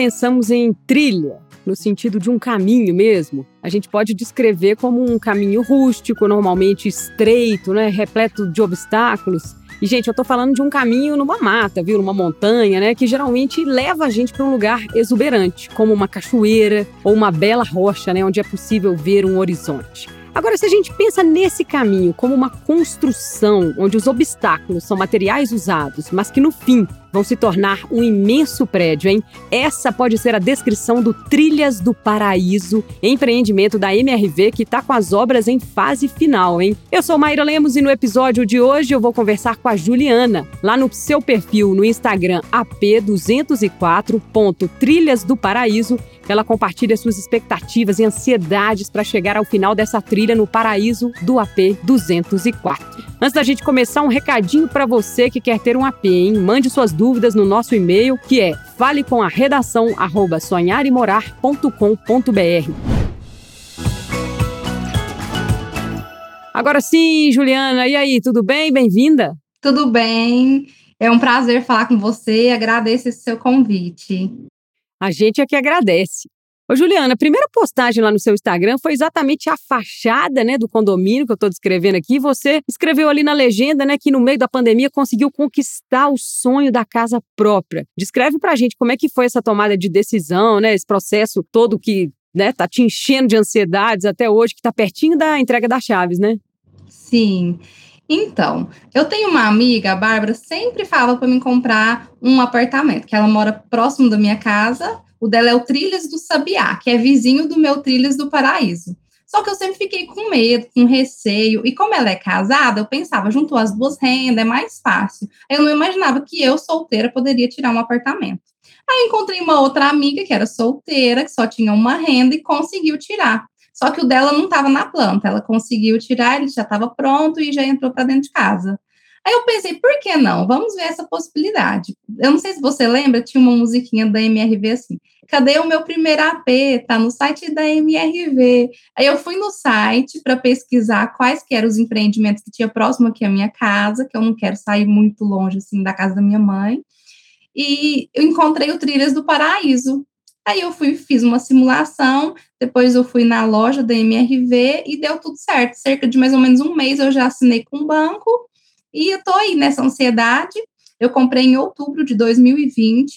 pensamos em trilha, no sentido de um caminho mesmo, a gente pode descrever como um caminho rústico, normalmente estreito, né, repleto de obstáculos. E, gente, eu tô falando de um caminho numa mata, viu? Numa montanha, né? Que geralmente leva a gente para um lugar exuberante, como uma cachoeira ou uma bela rocha, né? Onde é possível ver um horizonte. Agora, se a gente pensa nesse caminho como uma construção onde os obstáculos são materiais usados, mas que no fim vão se tornar um imenso prédio, hein? Essa pode ser a descrição do Trilhas do Paraíso, empreendimento da MRV que está com as obras em fase final, hein? Eu sou Maíra Lemos e no episódio de hoje eu vou conversar com a Juliana, lá no seu perfil no Instagram ap204.trilhas do Paraíso. Ela compartilha suas expectativas e ansiedades para chegar ao final dessa trilha no paraíso do AP 204. Antes da gente começar, um recadinho para você que quer ter um AP, hein? Mande suas dúvidas no nosso e-mail, que é fale com a redação sonharemorar.com.br. Agora sim, Juliana, e aí, tudo bem? Bem-vinda? Tudo bem. É um prazer falar com você. Agradeço esse seu convite. A gente é que agradece. Ô, Juliana, a primeira postagem lá no seu Instagram foi exatamente a fachada, né, do condomínio que eu estou descrevendo aqui. Você escreveu ali na legenda, né, que no meio da pandemia conseguiu conquistar o sonho da casa própria. Descreve pra gente como é que foi essa tomada de decisão, né, esse processo todo que, né, tá te enchendo de ansiedades até hoje, que tá pertinho da entrega das chaves, né? Sim. Então, eu tenho uma amiga, a Bárbara, sempre fala para mim comprar um apartamento, que ela mora próximo da minha casa, o dela é o Trilhas do Sabiá, que é vizinho do meu Trilhas do Paraíso. Só que eu sempre fiquei com medo, com receio. E como ela é casada, eu pensava, juntou as duas rendas, é mais fácil. Eu não imaginava que eu, solteira, poderia tirar um apartamento. Aí encontrei uma outra amiga que era solteira, que só tinha uma renda e conseguiu tirar. Só que o dela não estava na planta, ela conseguiu tirar, ele já estava pronto e já entrou para dentro de casa. Aí eu pensei, por que não? Vamos ver essa possibilidade. Eu não sei se você lembra, tinha uma musiquinha da MRV assim. Cadê o meu primeiro AP? Tá no site da MRV. Aí eu fui no site para pesquisar quais que eram os empreendimentos que tinha próximo aqui à minha casa, que eu não quero sair muito longe assim da casa da minha mãe. E eu encontrei o Trilhas do Paraíso. Aí eu fui, fiz uma simulação, depois eu fui na loja da MRV e deu tudo certo. Cerca de mais ou menos um mês eu já assinei com o banco e eu tô aí nessa ansiedade. Eu comprei em outubro de 2020,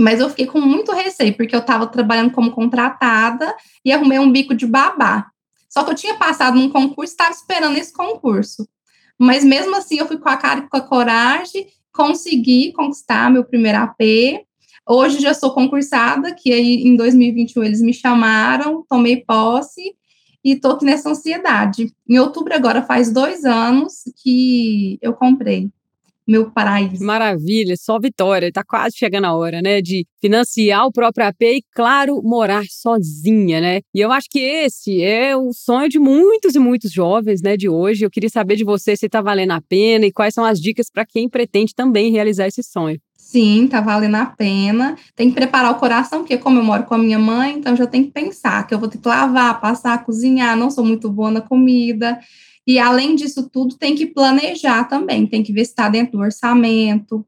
mas eu fiquei com muito receio, porque eu estava trabalhando como contratada e arrumei um bico de babá. Só que eu tinha passado num concurso, estava esperando esse concurso. Mas mesmo assim, eu fui com a cara e com a coragem, consegui conquistar meu primeiro AP. Hoje já sou concursada, que aí em 2021 eles me chamaram, tomei posse e tô aqui nessa ansiedade. Em outubro agora faz dois anos que eu comprei meu paraíso. Maravilha, só vitória. Está quase chegando a hora, né, de financiar o próprio AP e, claro, morar sozinha, né? E eu acho que esse é o sonho de muitos e muitos jovens, né, de hoje. Eu queria saber de você se está valendo a pena e quais são as dicas para quem pretende também realizar esse sonho. Sim, tá valendo a pena. Tem que preparar o coração, porque como eu moro com a minha mãe, então já tem que pensar que eu vou ter que lavar, passar, cozinhar, não sou muito boa na comida. E além disso tudo, tem que planejar também, tem que ver se está dentro do orçamento.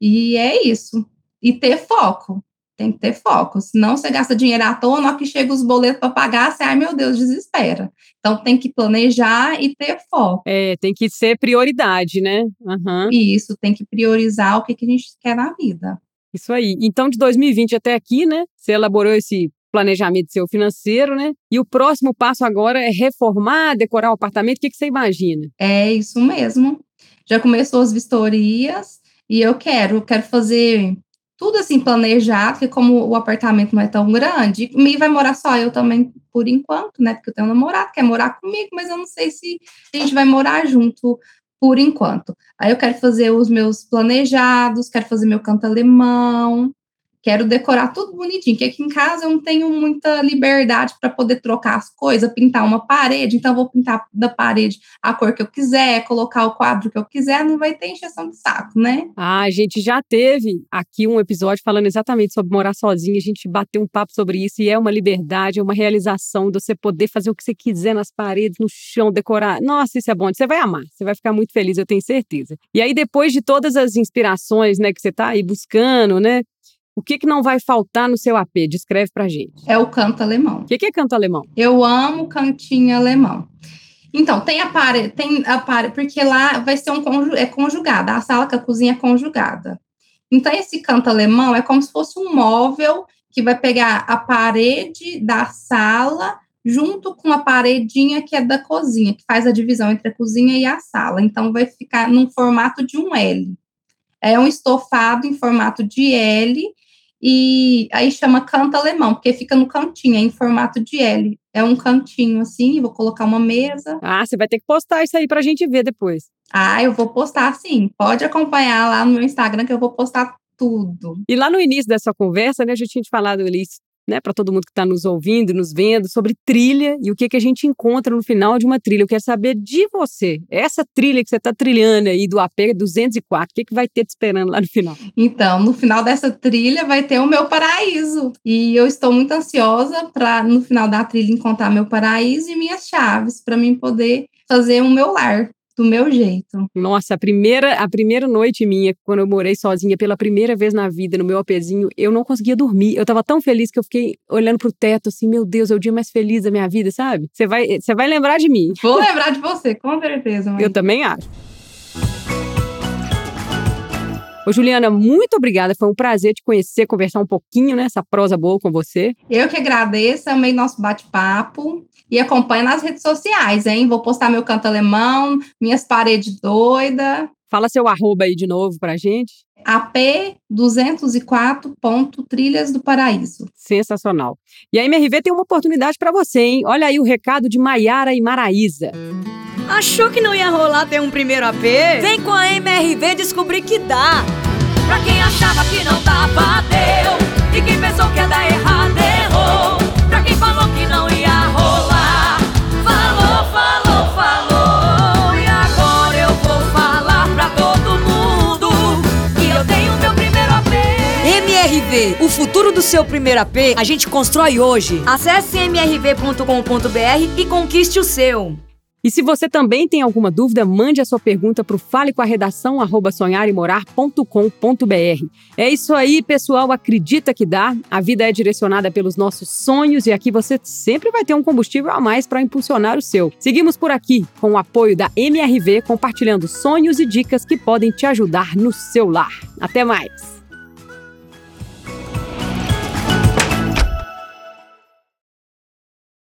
E é isso. E ter foco. Tem que ter foco. Senão você gasta dinheiro à toa, na hora que chega os boletos para pagar, você, ai meu Deus, desespera. Então tem que planejar e ter foco. É, tem que ser prioridade, né? Uhum. Isso, tem que priorizar o que, que a gente quer na vida. Isso aí. Então, de 2020 até aqui, né? Você elaborou esse planejamento seu financeiro, né? E o próximo passo agora é reformar, decorar o apartamento. O que, que você imagina? É isso mesmo. Já começou as vistorias e eu quero, quero fazer tudo assim planejado, porque como o apartamento não é tão grande, e vai morar só eu também por enquanto, né? Porque eu tenho um namorado que quer morar comigo, mas eu não sei se a gente vai morar junto por enquanto. Aí eu quero fazer os meus planejados, quero fazer meu canto alemão, quero decorar tudo bonitinho, que aqui em casa eu não tenho muita liberdade para poder trocar as coisas, pintar uma parede, então eu vou pintar da parede a cor que eu quiser, colocar o quadro que eu quiser, não vai ter encheção de saco, né? Ah, a gente já teve aqui um episódio falando exatamente sobre morar sozinha, a gente bateu um papo sobre isso e é uma liberdade, é uma realização de você poder fazer o que você quiser nas paredes, no chão, decorar. Nossa, isso é bom, você vai amar, você vai ficar muito feliz, eu tenho certeza. E aí depois de todas as inspirações, né, que você tá aí buscando, né, O que, que não vai faltar no seu AP? Descreve pra gente. É o canto alemão. O que, que é canto alemão? Eu amo cantinho alemão. Então, tem a parede, tem a parede, porque lá vai ser um conju, é conjugada, a sala com a cozinha é conjugada. Então, esse canto alemão é como se fosse um móvel que vai pegar a parede da sala junto com a paredinha que é da cozinha, que faz a divisão entre a cozinha e a sala. Então, vai ficar num formato de um L. É um estofado em formato de L e aí chama canto alemão, porque fica no cantinho, é em formato de L. É um cantinho assim, vou colocar uma mesa. Ah, você vai ter que postar isso aí pra gente ver depois. Ah, eu vou postar sim. Pode acompanhar lá no meu Instagram que eu vou postar tudo. E lá no início dessa conversa, né, a gente tinha falado ali né, para todo mundo que está nos ouvindo e nos vendo, sobre trilha e o que, que a gente encontra no final de uma trilha. Eu quero saber de você, essa trilha que você está trilhando aí do AP 204, o que, que vai ter te esperando lá no final? Então, no final dessa trilha vai ter o meu paraíso. E eu estou muito ansiosa para, no final da trilha, encontrar meu paraíso e minhas chaves, para mim poder fazer o meu lar do meu jeito. Nossa, a primeira, a primeira noite minha, quando eu morei sozinha pela primeira vez na vida, no meu apezinho, eu não conseguia dormir. Eu tava tão feliz que eu fiquei olhando pro teto assim, meu Deus, é o dia mais feliz da minha vida, sabe? Você vai, você vai lembrar de mim. Vou lembrar de você, com certeza. Mãe. Eu também acho. Ô, Juliana, muito obrigada. Foi um prazer te conhecer, conversar um pouquinho, né? Essa prosa boa com você. Eu que agradeço, amei nosso bate-papo. E acompanha nas redes sociais, hein? Vou postar meu canto alemão, minhas paredes doidas. Fala seu arroba aí de novo pra gente. AP204.trilhas do Paraíso. Sensacional. E a MRV tem uma oportunidade para você, hein? Olha aí o recado de Maiara e Maraísa. Achou que não ia rolar ter um primeiro AP? Vem com a MRV descobrir que dá. Pra quem achava que não dava, deu. E quem pensou que ia dar errado, errou. Pra quem falou que não ia rolar, falou, falou, falou. E agora eu vou falar pra todo mundo que eu tenho meu primeiro AP. MRV, o futuro do seu primeiro AP, a gente constrói hoje. Acesse mrv.com.br e conquiste o seu. E se você também tem alguma dúvida, mande a sua pergunta para o fale com a redação sonharemorar.com.br. É isso aí, pessoal. Acredita que dá. A vida é direcionada pelos nossos sonhos e aqui você sempre vai ter um combustível a mais para impulsionar o seu. Seguimos por aqui com o apoio da MRV, compartilhando sonhos e dicas que podem te ajudar no seu lar. Até mais!